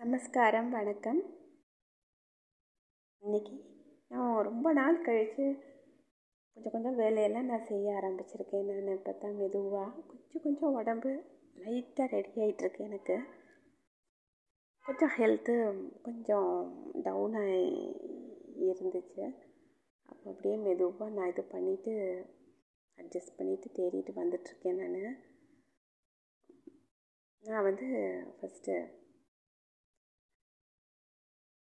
நமஸ்காரம் வணக்கம். இன்னைக்கு நான் ரொம்ப நாள் கழித்து கொஞ்சம் கொஞ்சம் வேலையெல்லாம் நான் செய்ய ஆரம்பிச்சிருக்கேன். நான் இப்போ தான் மெதுவாக கொஞ்சம் கொஞ்சம் உடம்பு லைட்டாக ரெடி ஆகிட்டுருக்கு எனக்கு. கொஞ்சம் ஹெல்த்து கொஞ்சம் டவுனாகி இருந்துச்சு. அப்போ அப்படியே மெதுவாக நான் இது பண்ணிவிட்டு அட்ஜஸ்ட் பண்ணிவிட்டு தேடிட்டு வந்துட்டுருக்கேன் நான். நான் வந்து ஃபஸ்ட்டு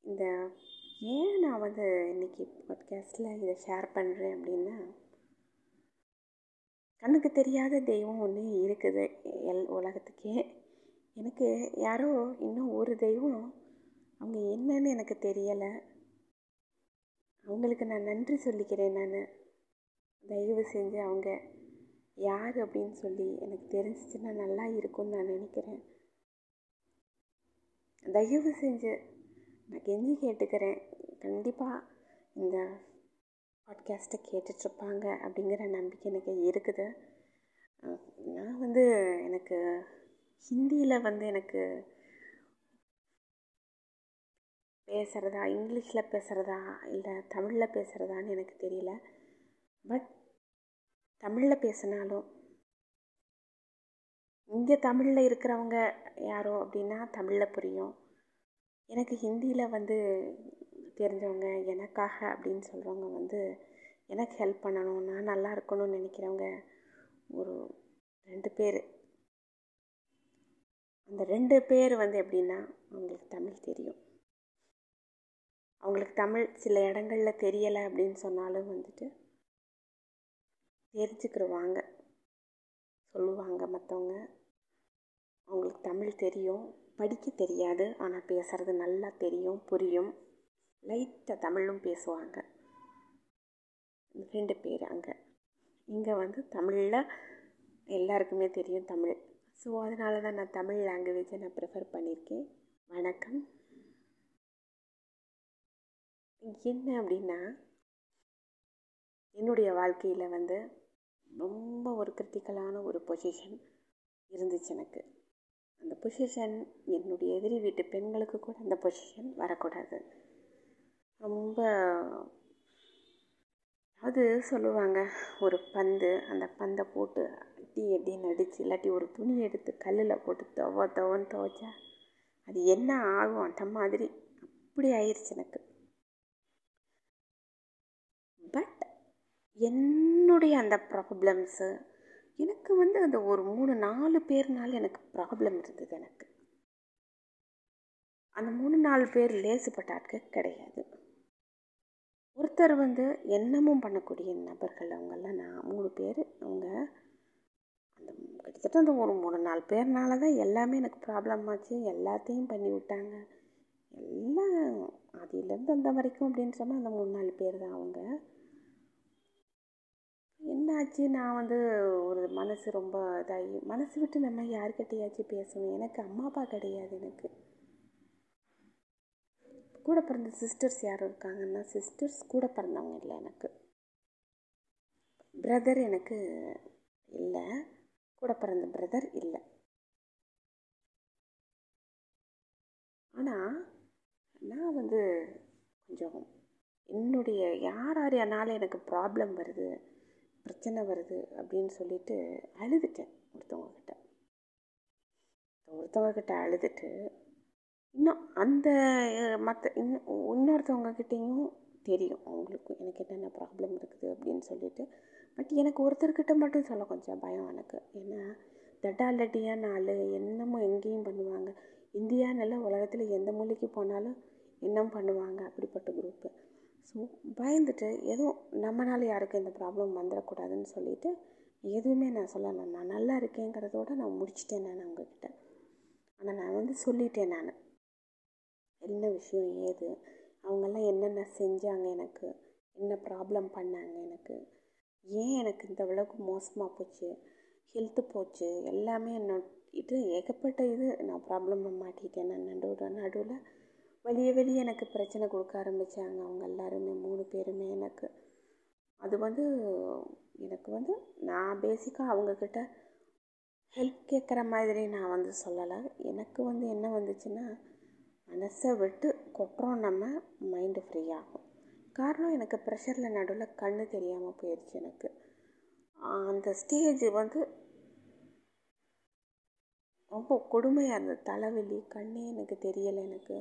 இந்த ஏன் நான் வந்து இன்றைக்கி பாட்காஸ்ட்டில் இதை ஷேர் பண்ணுறேன் அப்படின்னா கண்ணுக்கு தெரியாத தெய்வம் ஒன்று இருக்குது எல் உலகத்துக்கே. எனக்கு யாரோ இன்னும் ஒரு தெய்வம் அவங்க என்னன்னு எனக்கு தெரியலை. அவங்களுக்கு நான் நன்றி சொல்லிக்கிறேன் நான். தயவு செஞ்சு அவங்க யார் அப்படின்னு சொல்லி எனக்கு தெரிஞ்சிச்சுன்னா நல்லா இருக்கும்னு நான் நினைக்கிறேன். தயவு செஞ்சு நான் கெஞ்சி கேட்டுக்கிறேன். கண்டிப்பாக இந்த பாட்காஸ்ட்டை கேட்டுட்ருப்பாங்க அப்படிங்கிற நம்பிக்கை எனக்கு இருக்குது. நான் வந்து எனக்கு ஹிந்தியில் வந்து எனக்கு பேசுகிறதா இங்கிலீஷில் பேசுகிறதா இல்லை தமிழில் பேசுகிறதான்னு எனக்கு தெரியல. பட் தமிழில் பேசினாலும் இங்கே தமிழில் இருக்கிறவங்க யாரோ அப்படின்னா தமிழில் புரியும். எனக்கு ஹிந்தியில் வந்து தெரிஞ்சவங்க எனக்காக அப்படின்னு சொல்கிறவங்க வந்து எனக்கு ஹெல்ப் பண்ணணும். நான் நல்லா இருக்கணும்னு நினைக்கிறவங்க ஒரு ரெண்டு பேர். அந்த ரெண்டு பேர் வந்து எப்படின்னா அவங்களுக்கு தமிழ் தெரியும். அவங்களுக்கு தமிழ் சில இடங்களில் தெரியலை அப்படின்னு சொன்னாலும் வந்துட்டு தெரிஞ்சுக்கிடுவாங்க சொல்லுவாங்க மற்றவங்க அவங்களுக்கு தமிழ் தெரியும். படிக்க தெரியாது ஆனால் பேசுகிறது நல்லா தெரியும் புரியும். லைட்டாக தமிழும் பேசுவாங்க. ரெண்டு பேர் அங்கே. இங்கே வந்து தமிழில் எல்லாருக்குமே தெரியும் தமிழ். ஸோ அதனால தான் நான் தமிழ் லாங்குவேஜை நான் ப்ரிஃபர் பண்ணியிருக்கேன். வணக்கம். என்ன அப்படின்னா என்னுடைய வாழ்க்கையில் வந்து ரொம்ப ஒரு கிரிட்டிக்கலான ஒரு பொசிஷன் இருந்துச்சு எனக்கு. அந்த பொசிஷன் என்னுடைய எதிரி வீட்டு பெண்களுக்கு கூட அந்த பொசிஷன் வரக்கூடாது. ரொம்ப அது சொல்லுவாங்க ஒரு பந்து அந்த பந்தை போட்டு அடி அடின்னு அடித்து இல்லாட்டி ஒரு துணி எடுத்து கல்லில் போட்டு தவ தவன்னு துவைச்சா அது என்ன ஆகும்? அந்த மாதிரி. அப்படி ஆயிடுச்சு எனக்கு. பட் என்னுடைய அந்த ப்ராப்ளம்ஸு எனக்கு வந்து அந்த ஒரு மூணு நாலு பேர்னால எனக்கு ப்ராப்ளம் இருந்தது எனக்கு. அந்த மூணு நாலு பேர் லேசுப்பட்ட ஆட்கள் கிடையாது. ஒருத்தர் வந்து என்னமும் பண்ணக்கூடிய நபர்கள் அவங்கெல்லாம் நான் மூணு பேர். அவங்க அந்த கிட்டத்தட்ட அந்த ஒரு மூணு நாலு பேர்னால தான் எல்லாமே எனக்கு ப்ராப்ளம் ஆச்சு. எல்லாத்தையும் பண்ணி விட்டாங்க. எல்லாம் அதிலேருந்து அந்த வரைக்கும் அப்படின்னு சொன்னால் அந்த மூணு நாலு பேர் தான் அவங்க. என்னாச்சு? நான் வந்து ஒரு மனசு ரொம்ப இதாகி மனசு விட்டு நம்ம யார்கிட்டையாச்சும் பேசணும். எனக்கு அம்மா அப்பா கிடையாது எனக்கு. கூட பிறந்த சிஸ்டர்ஸ் யாரும் இருக்காங்கன்னா சிஸ்டர்ஸ் கூட பிறந்தவங்க இல்லை எனக்கு. பிரதர் எனக்கு இல்லை. கூட பிறந்த பிரதர் இல்லை. ஆனால் நான் வந்து கொஞ்சம் என்னுடைய யார் யார் என்னால் எனக்கு ப்ராப்ளம் வருது? பிரச்சனை வருது அப்படின்னு சொல்லிட்டு அழுதுட்டேன் ஒருத்தவங்கக்கிட்ட ஒருத்தவங்கக்கிட்ட அழுதுட்டு இன்னும் அந்த மற்ற இன்னும் இன்னொருத்தவங்கக்கிட்டேயும் தெரியும். அவங்களுக்கு எனக்கு என்னென்ன ப்ராப்ளம் இருக்குது? அப்படின்னு சொல்லிட்டு. பட் எனக்கு ஒருத்தர்கிட்ட மட்டும் சொல்ல கொஞ்சம் பயம் எனக்கு. ஏன்னா தட்டாலட்டியாக நாள் என்னமோ எங்கேயும் பண்ணுவாங்க. இந்தியா நல்ல உலகத்தில் எந்த மூலைக்கு போனாலும் என்னம் பண்ணுவாங்க அப்படிப்பட்ட குரூப்பு ஸோ பயந்துட்டு எதுவும் நம்மளால் யாருக்கும் இந்த ப்ராப்ளம் வந்துடக்கூடாதுன்னு சொல்லிவிட்டு எதுவுமே நான் சொல்லலை நான் நல்லா இருக்கேங்கிறதோட நான் முடிச்சிட்டேன் நான் அவங்கக்கிட்ட ஆனால் நான் வந்து சொல்லிட்டேன் நான். என்ன விஷயம் ஏது? அவங்கெல்லாம் என்னென்ன செஞ்சாங்க எனக்கு? என்ன ப்ராப்ளம் பண்ணாங்க எனக்கு? ஏன் எனக்கு இந்த அளவுக்கு மோசமாக போச்சு? ஹெல்த்து போச்சு? எல்லாமே என்ன இது ஏகப்பட்ட இது நான் ப்ராப்ளம் மாட்டிட்டேன். நான் நடுவில் நடுவில் வெளியே வெளியே எனக்கு பிரச்சனை கொடுக்க ஆரம்பித்தாங்க அவங்க எல்லாருமே மூணு பேருமே எனக்கு. அது வந்து எனக்கு வந்து நான் பேசிக்காக அவங்கக்கிட்ட ஹெல்ப் கேட்குற மாதிரி நான் வந்து சொல்லலை. எனக்கு வந்து என்ன வந்துச்சுன்னா மனசை விட்டு கொட்டுறோம் நம்ம மைண்டு ஃப்ரீ ஆகும். காரணம் எனக்கு ப்ரெஷரில் நடுவில் கண்ணு தெரியாமல் போயிடுச்சு எனக்கு. அந்த ஸ்டேஜ் வந்து ரொம்ப கொடுமையாக இருந்தது. தலைவலி கண்ணே எனக்கு தெரியலை எனக்கு.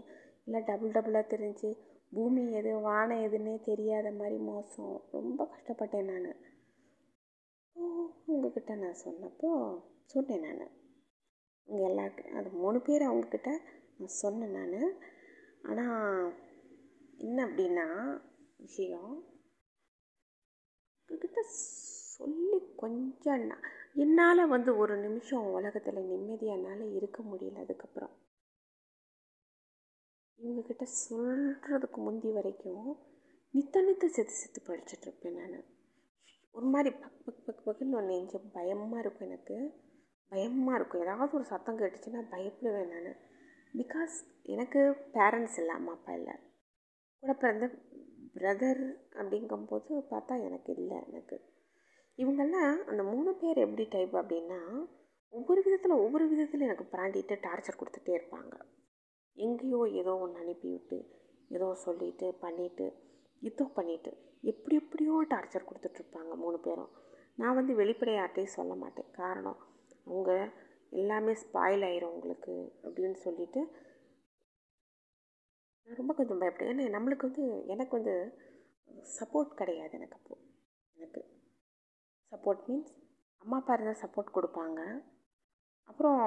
இல்லை டபுள் டபுளாக தெரிஞ்சு பூமி எது வானம் எதுன்னே தெரியாத மாதிரி மோசம். ரொம்ப கஷ்டப்பட்டேன் நான். உங்ககிட்ட நான் சொன்னப்போ சொன்னேன் நான். இங்கே எல்லா அது மூணு பேர் அவங்கக்கிட்ட நான் சொன்னேன் நான். ஆனால் என்ன அப்படின்னா விஷயம் உங்ககிட்ட சொல்லி கொஞ்சம் என்னால் வந்து ஒரு நிமிஷம் உலகத்தில் நிம்மதியானால இருக்க முடியல அதுக்கப்புறம். இவங்கக்கிட்ட சொல்கிறதுக்கு முந்தி வரைக்கும் நித்த நித்த செத்து செத்து படிச்சுட்ருப்பேன் நான். ஒரு மாதிரி பக் பக் பக் பக்குன்னு ஒன்று நெஞ்சு பயமாக இருக்கும் எனக்கு. பயமாக இருக்கும். ஏதாவது ஒரு சத்தம் கேட்டுச்சுன்னா பயப்படுவேன் நான். பிகாஸ் எனக்கு பேரண்ட்ஸ் இல்லை அம்மா அப்பா இல்லை. கூட பிறந்த பிரதர் அப்படிங்கும்போது பார்த்தா எனக்கு இல்லை எனக்கு. இவங்கெல்லாம் அந்த மூணு பேர் எப்படி டைப் அப்படின்னா ஒவ்வொரு விதத்தில் ஒவ்வொரு விதத்தில் எனக்கு பிராண்டிட்டு டார்ச்சர் கொடுத்துட்டே இருப்பாங்க. எங்கேயோ ஏதோ ஒன்று அனுப்பிவிட்டு ஏதோ சொல்லிவிட்டு பண்ணிவிட்டு இதோ பண்ணிவிட்டு எப்படி எப்படியோ டார்ச்சர் கொடுத்துட்ருப்பாங்க மூணு பேரும். நான் வந்து வெளிப்படையாட்டையும் சொல்ல மாட்டேன். காரணம் அவங்க எல்லாமே ஸ்பாயில் ஆயிரும் உங்களுக்கு அப்படின்னு சொல்லிவிட்டு நான் ரொம்ப கொஞ்சம் பயப்படுவேன். ஏன்னா நம்மளுக்கு வந்து எனக்கு வந்து சப்போர்ட் கிடையாது எனக்கு அப்போது எனக்கு சப்போர்ட் மீன்ஸ் அம்மா அப்பா இருந்தால் சப்போர்ட் கொடுப்பாங்க. அப்புறம்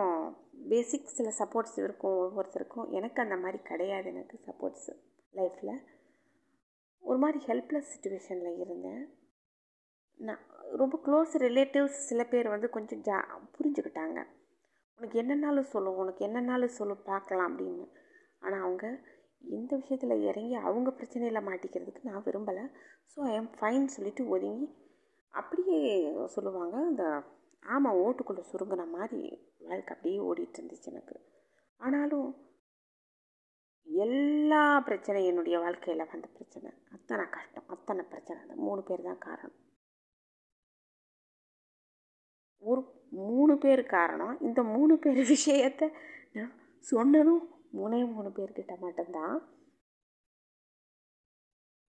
பேசிக் சில சப்போர்ட்ஸ் இருக்கும் ஒவ்வொருத்தருக்கும். எனக்கு அந்த மாதிரி கிடையாது எனக்கு சப்போர்ட்ஸு லைஃப்பில் ஒரு மாதிரி ஹெல்ப்லெஸ் சுச்சுவேஷனில் இருந்தேன். நான் ரொம்ப க்ளோஸ் ரிலேட்டிவ்ஸ் சில பேர் வந்து கொஞ்சம் ஜா புரிஞ்சுக்கிட்டாங்க. உனக்கு என்னென்னாலும் சொல்லும் உனக்கு என்னென்னாலும் சொல்லும் பார்க்கலாம் அப்படின்னு. ஆனால் அவங்க இந்த விஷயத்தில் இறங்கி அவங்க பிரச்சனையில் மாட்டிக்கிறதுக்கு நான் விரும்பலை. ஸோ ஐ எம் ஃபைன் சொல்லிவிட்டு ஒதுங்கி அப்படியே சொல்லுவாங்க இந்த ஆமாம் ஓட்டுக்குள்ளே சுருங்கின மாதிரி வாழ்க்கை அப்படியே ஓடிட்டு இருந்துச்சு எனக்கு. ஆனாலும் எல்லா பிரச்சனையும் என்னுடைய வாழ்க்கையில் வந்த பிரச்சனை. அத்தனை கஷ்டம் அத்தனை பிரச்சனை. அந்த மூணு பேர் தான் காரணம். ஒரு மூணு பேர் காரணம். இந்த மூணு பேர் விஷயத்தை நான் சொன்னதும் மூணே மூணு பேர்கிட்ட மட்டும்தான்.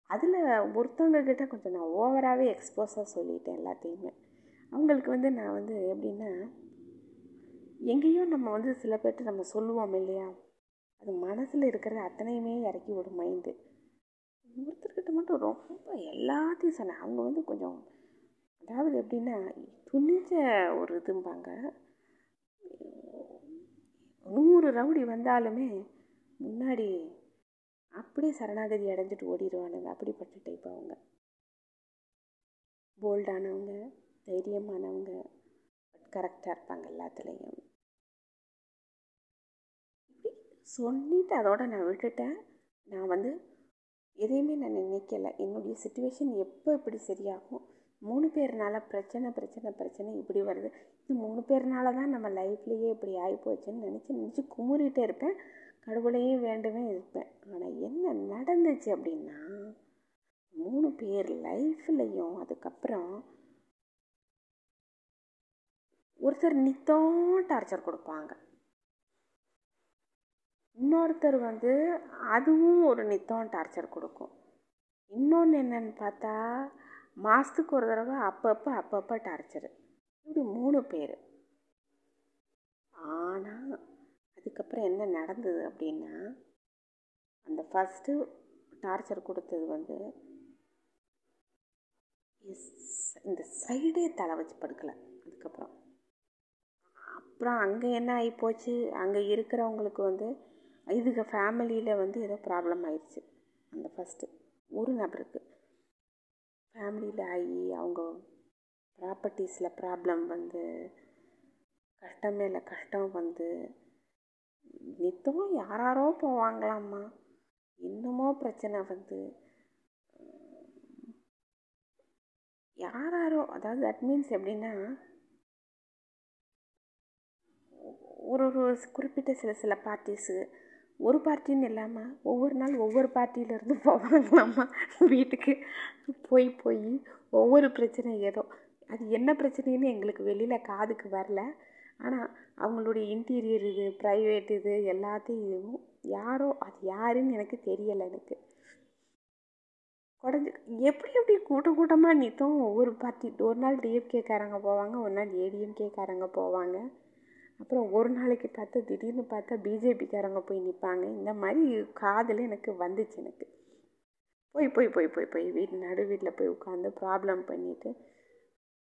அதில் ஒருத்தவங்க கிட்ட கொஞ்சம் நான் ஓவராகவே எக்ஸ்போஸாக சொல்லிட்டேன் எல்லாத்தையுமே. அவங்களுக்கு வந்து நான் வந்து எப்படின்னா எங்கேயோ நம்ம வந்து சில பேர்ட்டு நம்ம சொல்லுவோம் இல்லையா? அது மனசில் இருக்கிற அத்தனையுமே இறக்கி விடும் மைண்டு ஒருத்தர்கிட்ட மட்டும் ரொம்ப எல்லாத்தையும் சொன்னேன். அவங்க வந்து கொஞ்சம் அதாவது எப்படின்னா துணிஞ்ச ஒரு இதும்பாங்க. நூறு ரவுடி வந்தாலுமே முன்னாடி அப்படியே சரணாகதி அடைஞ்சிட்டு ஓடிடுவானுங்க அப்படிப்பட்ட டைப் அவங்க. போல்டானவங்க தைரியமானவங்க பட் கரெக்டாக இருப்பாங்க எல்லாத்துலேயும். இப்படி சொல்லிட்டு அதோட நான் விட்டுட்டேன். நான் வந்து எதையுமே நான் நினைக்கலை. என்னுடைய சுச்சுவேஷன் எப்போ இப்படி சரியாகும்? மூணு பேர்னால பிரச்சனை பிரச்சனை பிரச்சனை இப்படி வருது. இந்த மூணு பேர்னால தான் நம்ம லைஃப்லேயே இப்படி ஆகிப்போச்சுன்னு நினச்சி நினச்சி குமுறிட்டே இருப்பேன். கடவுளையும் வேண்டுவேன் இருப்பேன். ஆனால் என்ன நடந்துச்சு அப்படின்னா மூணு பேர் லைஃப்லையும் அதுக்கப்புறம் ஒருத்தர் நித்தம் டார்ச்சர் கொடுப்பாங்க. இன்னொருத்தர் வந்து அதுவும் ஒரு நித்தம் டார்ச்சர் கொடுக்கும். இன்னொன்று என்னன்னு பார்த்தா மாதத்துக்கு ஒரு தடவை அப்பப்போ அப்பப்போ டார்ச்சரு இப்படி மூணு பேர். ஆனால் அதுக்கப்புறம் என்ன நடந்தது அப்படின்னா அந்த ஃபஸ்ட்டு டார்ச்சர் கொடுத்தது வந்து இந்த சைடே தலை வச்சு படுக்கலை. அதுக்கப்புறம். அப்புறம் அங்கே என்ன ஆகிப்போச்சு அங்கே இருக்கிறவங்களுக்கு வந்து இதுக்கு ஃபேமிலியில் வந்து ஏதோ ப்ராப்ளம் ஆயிடுச்சு. அந்த ஃபஸ்ட்டு ஒரு நபருக்கு. ஃபேமிலியில் ஆகி அவங்க ப்ராப்பர்ட்டிஸில் ப்ராப்ளம் வந்து கஷ்டம் மேலே கஷ்டம் வந்து நித்தமும் யாராரோ போவாங்களாம்மா. இன்னமும் பிரச்சனை வந்து யாராரோ அதாவது தட் மீன்ஸ் எப்படின்னா ஒரு ஒரு குறிப்பிட்ட சில சில பார்ட்டிஸு ஒரு பார்ட்டின்னு இல்லாமல் ஒவ்வொரு நாள் ஒவ்வொரு பார்ட்டியிலேருந்து போவாங்களாம்மா வீட்டுக்கு போய் போய் ஒவ்வொரு பிரச்சனை ஏதோ. அது என்ன பிரச்சனைன்னு எங்களுக்கு வெளியில் காதுக்கு வரல. ஆனால் அவங்களுடைய இன்டீரியர் இது ப்ரைவேட் இது எல்லாத்தையும் யாரோ அது யாருன்னு எனக்கு தெரியலை எனக்கு. குடஞ்சி எப்படி எப்படி கூட்டம் கூட்டமாக நிற்கும் ஒவ்வொரு பார்ட்டி ஒரு நாள் டிஎம்கேக்காரங்க போவாங்க ஒரு நாள் ஏடிஎம்கேக்காரங்க போவாங்க. அப்புறம் ஒரு நாளைக்கு பார்த்தா திடீர்னு பார்த்தா பிஜேபிக்காரங்க போய் நிற்பாங்க இந்த மாதிரி காதில் எனக்கு வந்துச்சு எனக்கு. போய் போய் போய் போய் போய் வீட்டு நடு வீட்டில் போய் உட்காந்து ப்ராப்ளம் பண்ணிவிட்டு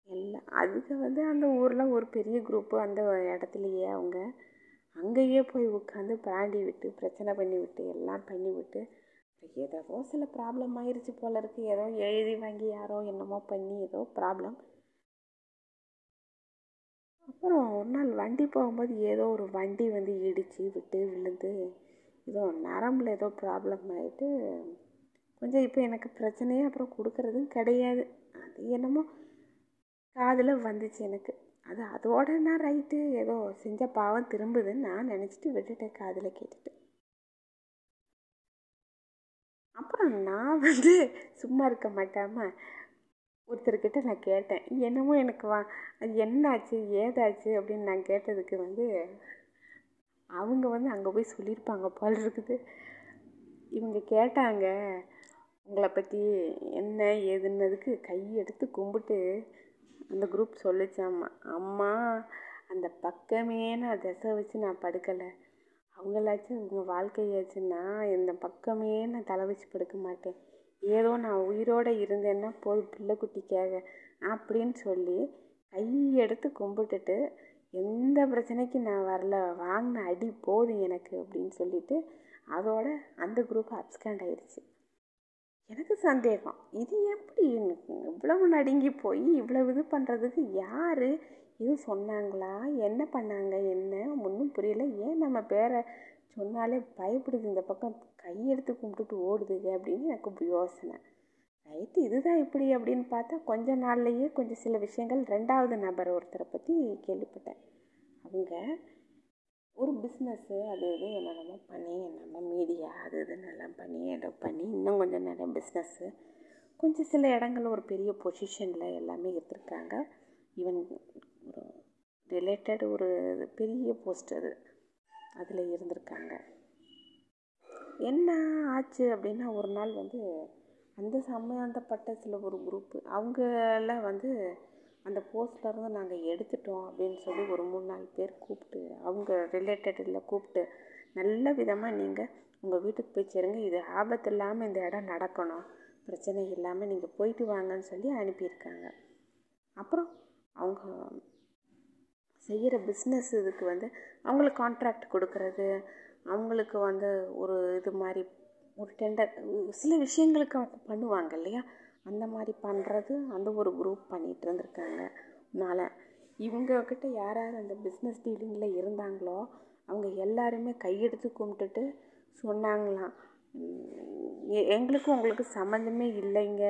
எல்லாம் அதுக்கு வந்து அந்த ஊரில் ஒரு பெரிய குரூப்பு அந்த இடத்துலையே அவங்க அங்கேயே போய் உட்காந்து பிராண்டி விட்டு பிரச்சனை பண்ணி விட்டு எல்லாம் பண்ணி விட்டு ஏதோ சில ப்ராப்ளம் ஆயிடுச்சு போல இருக்குது ஏதோ எழுதி வாங்கி யாரோ என்னமோ பண்ணி ஏதோ ப்ராப்ளம் அப்புறம் ஒரு நாள் வண்டி போகும்போது ஏதோ ஒரு வண்டி வந்து இடித்து விட்டு விழுந்து ஏதோ நரம்பில் ஏதோ ப்ராப்ளம் ஆகிட்டு கொஞ்சம் இப்போ எனக்கு பிரச்சனையே அப்புறம் கொடுக்கறதும் கிடையாது. அது என்னமோ காதில் வந்துச்சு எனக்கு. அது அதோட நான் ரைட்டு ஏதோ செஞ்ச பாவம் திரும்புதுன்னு நான் நினச்சிட்டு விட்டுட்டேன் காதில் கேட்டுட்டு. அப்புறம் நான் வந்து சும்மா இருக்க மாட்டாமல் ஒருத்தர்கிட்ட நான் கேட்டேன் என்னமோ எனக்கு வா அது என்னாச்சு ஏதாச்சு? அப்படின்னு நான் கேட்டதுக்கு வந்து அவங்க வந்து அங்கே போய் சொல்லியிருப்பாங்க போல் இருக்குது. இவங்க கேட்டாங்க உங்களை பற்றி என்ன ஏதுன்னதுக்கு கையெடுத்து எடுத்து கும்பிட்டு அந்த குரூப் சொல்லிச்சாம்மா அம்மா. அந்த பக்கமே நான் திசை வச்சு நான் படுக்கலை. அவங்களாச்சும் அவங்க வாழ்க்கையாச்சுன்னா இந்த பக்கமே நான் தலை வச்சு படுக்க மாட்டேன். ஏதோ நான் உயிரோடு இருந்தேன்னா போதும் பிள்ளை குட்டிக்காக அப்படின்னு சொல்லி கை எடுத்து கும்பிட்டுட்டு எந்த பிரச்சனைக்கு நான் வரல வாங்கின அடி போதும் எனக்கு அப்படின்னு சொல்லிட்டு அதோட அந்த குரூப் அப்ஸ்கண்ட் ஆயிடுச்சு எனக்கு சந்தேகம் இது எப்படி இவ்வளவு நடுங்கி போய் இவ்வளவு இது பண்ணுறதுக்கு யார் இது சொன்னாங்களா என்ன பண்ணாங்க என்ன ஒன்றும் புரியல. ஏன் நம்ம பேரை சொன்னாலே பயப்படுது இந்த பக்கம் கையெடுத்து கும்பிட்டுட்டு ஓடுதுங்க அப்படின்னு எனக்கு யோசனை. ரைட்டு இதுதான் இப்படி அப்படின்னு பார்த்தா கொஞ்ச நாள்லேயே கொஞ்சம் சில விஷயங்கள் ரெண்டாவது நபர் ஒருத்தரை பற்றி கேள்விப்பட்டேன். அவங்க ஒரு பிஸ்னஸ்ஸு அது இது என்னென்னமோ பண்ணி என்னென்ன மீடியா அது இதுன்னு எல்லாம் பண்ணி ஏதோ பண்ணி இன்னும் கொஞ்சம் நிறைய பிஸ்னஸ்ஸு கொஞ்சம் சில இடங்கள் ஒரு பெரிய பொசிஷனில் எல்லாமே எடுத்திருக்காங்க. ஈவன் ஒரு ரிலேட்டட் ஒரு பெரிய போஸ்ட் அது. அதில் இருந்திருக்காங்க. என்ன ஆச்சு? அப்படின்னா ஒரு நாள் வந்து அந்த சம்மந்தப்பட்ட சில ஒரு குரூப்பு அவங்கள வந்து அந்த போஸ்ட்லேருந்து நாங்கள் எடுத்துட்டோம் அப்படின்னு சொல்லி ஒரு மூணு நாலு பேர் கூப்பிட்டு அவங்க ரிலேட்டடில் கூப்பிட்டு நல்ல விதமாக நீங்கள் உங்கள் வீட்டுக்கு போய் சேருங்க. இது ஆபத்து இல்லாமல் இந்த இடம் நடக்கணும். பிரச்சனை இல்லாமல் நீங்கள் போயிட்டு வாங்கன்னு சொல்லி அனுப்பியிருக்காங்க. அப்புறம் அவங்க செய்கிற பிஸ்னஸ் இதுக்கு வந்து அவங்களுக்கு கான்ட்ராக்ட் கொடுக்கறது அவங்களுக்கு வந்து ஒரு இது மாதிரி ஒரு டெண்டர் சில விஷயங்களுக்கு அவங்க பண்ணுவாங்க இல்லையா? அந்த மாதிரி பண்ணுறது அந்த ஒரு குரூப் பண்ணிகிட்டு இருந்திருக்காங்க. அதனால் இவங்கக்கிட்ட யார் யார் அந்த பிஸ்னஸ் டீலிங்கில் இருந்தாங்களோ அவங்க எல்லாருமே கையெடுத்து கும்பிட்டுட்டு சொன்னாங்களாம். எங்களுக்கும் உங்களுக்கு சம்மந்தமே இல்லைங்க.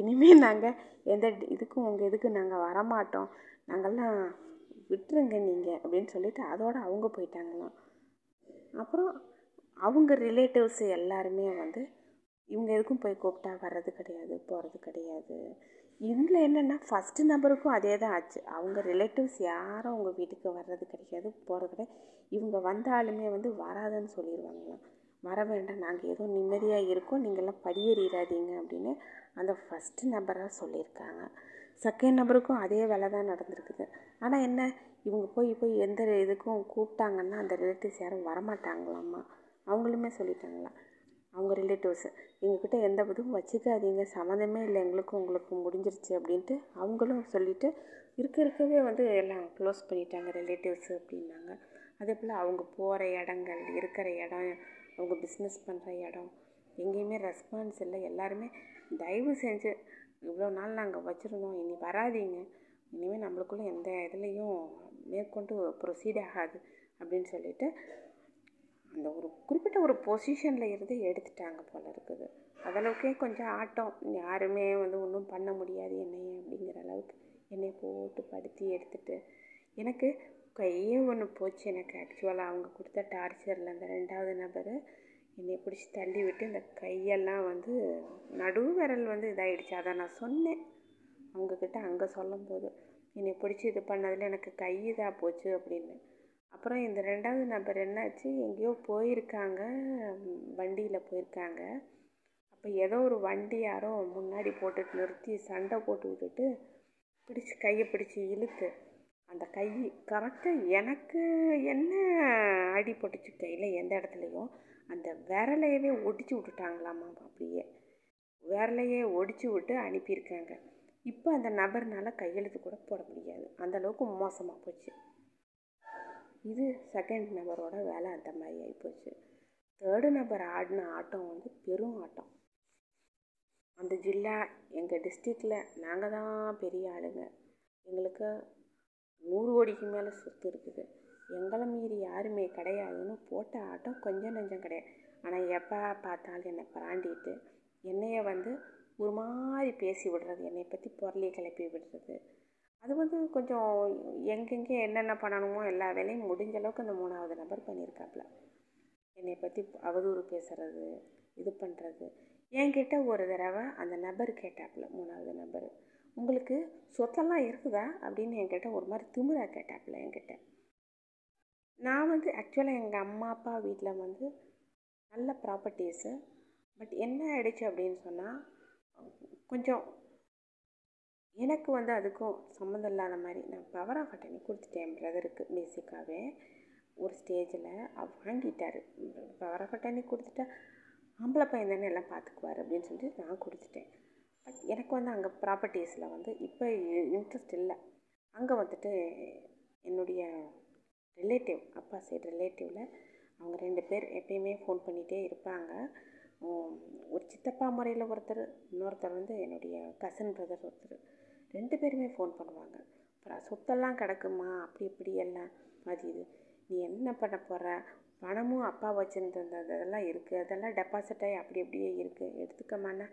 இனிமேல் நாங்கள் எந்த இதுக்கும் உங்கள் இதுக்கு நாங்கள் வரமாட்டோம். நாங்கள்லாம் விட்டுருங்க நீங்கள் அப்படின்னு சொல்லிட்டு அதோடு அவங்க போயிட்டாங்களாம். அப்புறம் அவங்க ரிலேட்டிவ்ஸ் எல்லாருமே வந்து இவங்க எதுக்கும் போய் கூப்பிட்டா வர்றது கிடையாது போகிறது கிடையாது. இதில் என்னென்னா ஃபஸ்ட்டு நம்பருக்கும் அதே தான் ஆச்சு. அவங்க ரிலேட்டிவ்ஸ் யாரும் அவங்க வீட்டுக்கு வர்றது கிடையாது போகிறது கிடையாது இவங்க வந்தாலுமே வந்து வராதுன்னு சொல்லிடுவாங்களாம் வர வேண்டாம் நாங்கள் ஏதோ நிம்மதியாக இருக்கோம் நீங்கள்லாம் படியேறிடாதீங்க அப்படின்னு அந்த ஃபஸ்ட்டு நம்பராக சொல்லியிருக்காங்க. செகண்ட் நம்பருக்கும் அதே வேலை தான் நடந்திருக்குது. ஆனால் என்ன இவங்க போய் போய் எந்த இதுக்கும் கூப்பிட்டாங்கன்னா அந்த ரிலேட்டிவ்ஸ் யாரும் வரமாட்டாங்களாம்மா. அவங்களுமே சொல்லிட்டாங்களாம் அவங்க ரிலேட்டிவ்ஸு எங்ககிட்ட எந்த இதுவும் வச்சுக்காதீங்க. சம்மந்தமே இல்லை. எங்களுக்கும் உங்களுக்கு முடிஞ்சிருச்சு அப்படின்ட்டு அவங்களும் சொல்லிவிட்டு இருக்க இருக்கவே வந்து எல்லாம் க்ளோஸ் பண்ணிட்டாங்க ரிலேட்டிவ்ஸு அப்படின்னாங்க. அதே போல் அவங்க போகிற இடங்கள் இருக்கிற இடம் அவங்க பிஸ்னஸ் பண்ணுற இடம் எங்கேயுமே ரெஸ்பான்ஸ் இல்லை. எல்லாருமே தயவு செஞ்சு இவ்வளோ நாள் நாங்கள் வச்சுருந்தோம். இனி வராதீங்க. இனிமேல் நம்மளுக்குள்ளே எந்த இதுலேயும் மேற்கொண்டு ப்ரொசீட் ஆகாது அப்படின்னு சொல்லிட்டு அந்த ஒரு குறிப்பிட்ட ஒரு பொசிஷனில் இருந்து எடுத்துட்டாங்க போல் இருக்குது. அதளவுக்கே கொஞ்சம் ஆட்டம். யாருமே வந்து ஒன்றும் பண்ண முடியாது என்னையே அப்படிங்கிற அளவுக்கு என்னை போட்டு படுத்தி எடுத்துட்டு. எனக்கு கையே ஒன்று போச்சு எனக்கு ஆக்சுவலாக அவங்க கொடுத்த டார்ச்சரில் அந்த ரெண்டாவது நபர் என்னை பிடிச்சி தள்ளி விட்டு இந்த கையெல்லாம் வந்து நடு விரல் வந்து இதாகிடுச்சு அதை நான் சொன்னேன். அவங்கக்கிட்ட அங்கே சொல்லும்போது. என்னை பிடிச்சி இது பண்ணதில் எனக்கு கை இதாக போச்சு அப்படின்னு. அப்புறம் இந்த ரெண்டாவது நபர் என்னாச்சு? எங்கேயோ போயிருக்காங்க. வண்டியில் போயிருக்காங்க. அப்போ ஏதோ ஒரு வண்டி யாரோ முன்னாடி போட்டுட்டு நிறுத்தி சண்டை போட்டு விட்டுட்டு பிடிச்சி கையை பிடிச்சி இழுத்து அந்த கை கரெக்டாக எனக்கு என்ன அடிபட்டுச்சு கையில் எந்த இடத்துலையும். அந்த விரலையவே ஒடிச்சு விட்டுட்டாங்களாமா அப்படியே. விரலையே ஒடிச்சு விட்டு அனுப்பியிருக்காங்க. இப்போ அந்த நபர்னால் கையெழுத்து கூட போட முடியாது. அந்த அளவுக்கு மோசமாக போச்சு. இது செகண்ட் நபரோட வேலை அந்த மாதிரி ஆகிப்போச்சு தேர்டு நபர் ஆடின ஆட்டம் வந்து பெரும் ஆட்டம். அந்த ஜில்லா எங்கள் டிஸ்ட்ரிக்டில் நாங்கள் தான் பெரிய ஆளுங்க. எங்களுக்கு நூறு கோடிக்கு மேலே சொத்து இருக்குது. எங்களை மீறி யாருமே கிடையாதுன்னு போட்ட ஆட்டம் கொஞ்சம் நஞ்சம் கிடையாது. ஆனால் எப்போ பார்த்தாலும் என்னை பிராண்டிட்டு என்னைய வந்து ஒரு மாதிரி பேசி விடுறது என்னை பற்றி பொருளை கிளப்பி விடுறது. அது வந்து கொஞ்சம் எங்கெங்கே என்னென்ன பண்ணணுமோ எல்லா வேலையும் முடிஞ்ச அளவுக்கு அந்த மூணாவது நபர் பண்ணியிருக்காப்புல என்னை பற்றி அவதூறு பேசுகிறது இது பண்ணுறது என்கிட்ட ஒரு தடவை அந்த நபர் கேட்டாப்புல மூணாவது நபர். உங்களுக்கு சொத்தெல்லாம் இருக்குதா? அப்படின்னு என்கிட்ட ஒரு மாதிரி திமிரா கேட்டாப்புல என்கிட்ட. நான் வந்து ஆக்சுவலாக எங்கள் அம்மா அப்பா வீட்டில் வந்து நல்ல ப்ராப்பர்ட்டிஸு பட் என்ன ஆகிடுச்சு அப்படின்னு சொன்னால் கொஞ்சம் எனக்கு வந்து அதுக்கும் சம்மந்தம் இல்லாத மாதிரி நான் பவர் ஆஃப் அட்டனி கொடுத்துட்டேன் பிரதருக்கு பேசிக்காகவே ஒரு ஸ்டேஜில் வாங்கிட்டார். பவர் ஆஃப் அட்டனி கொடுத்துட்டா ஆம்பளை பையன் தானே எல்லாம் பார்த்துக்குவார் அப்படின்னு சொல்லிட்டு நான் கொடுத்துட்டேன். பட் எனக்கு வந்து அங்கே ப்ராப்பர்ட்டிஸில் வந்து இப்போ இன்ட்ரெஸ்ட் இல்லை. அங்கே வந்துட்டு என்னுடைய ரிலேட்டிவ் அப்பா சைடு ரிலேட்டிவில் அவங்க ரெண்டு பேர் எப்பயுமே ஃபோன் பண்ணிகிட்டே இருப்பாங்க. ஒரு சித்தப்பா முறையில் ஒருத்தர் இன்னொருத்தர் வந்து என்னுடைய கசன் பிரதர் ஒருத்தர். ரெண்டு பேருமே ஃபோன் பண்ணுவாங்க. அப்புறம் சொத்தெல்லாம் கிடக்குமா? அப்படி இப்படி எல்லாம். அது இது. நீ என்ன பண்ண போகிற பணமும் அப்பா வச்சுருந்த அதெல்லாம் இருக்குது அதெல்லாம் டெபாசிட் ஆகி அப்படி அப்படியே இருக்குது எடுத்துக்கமானா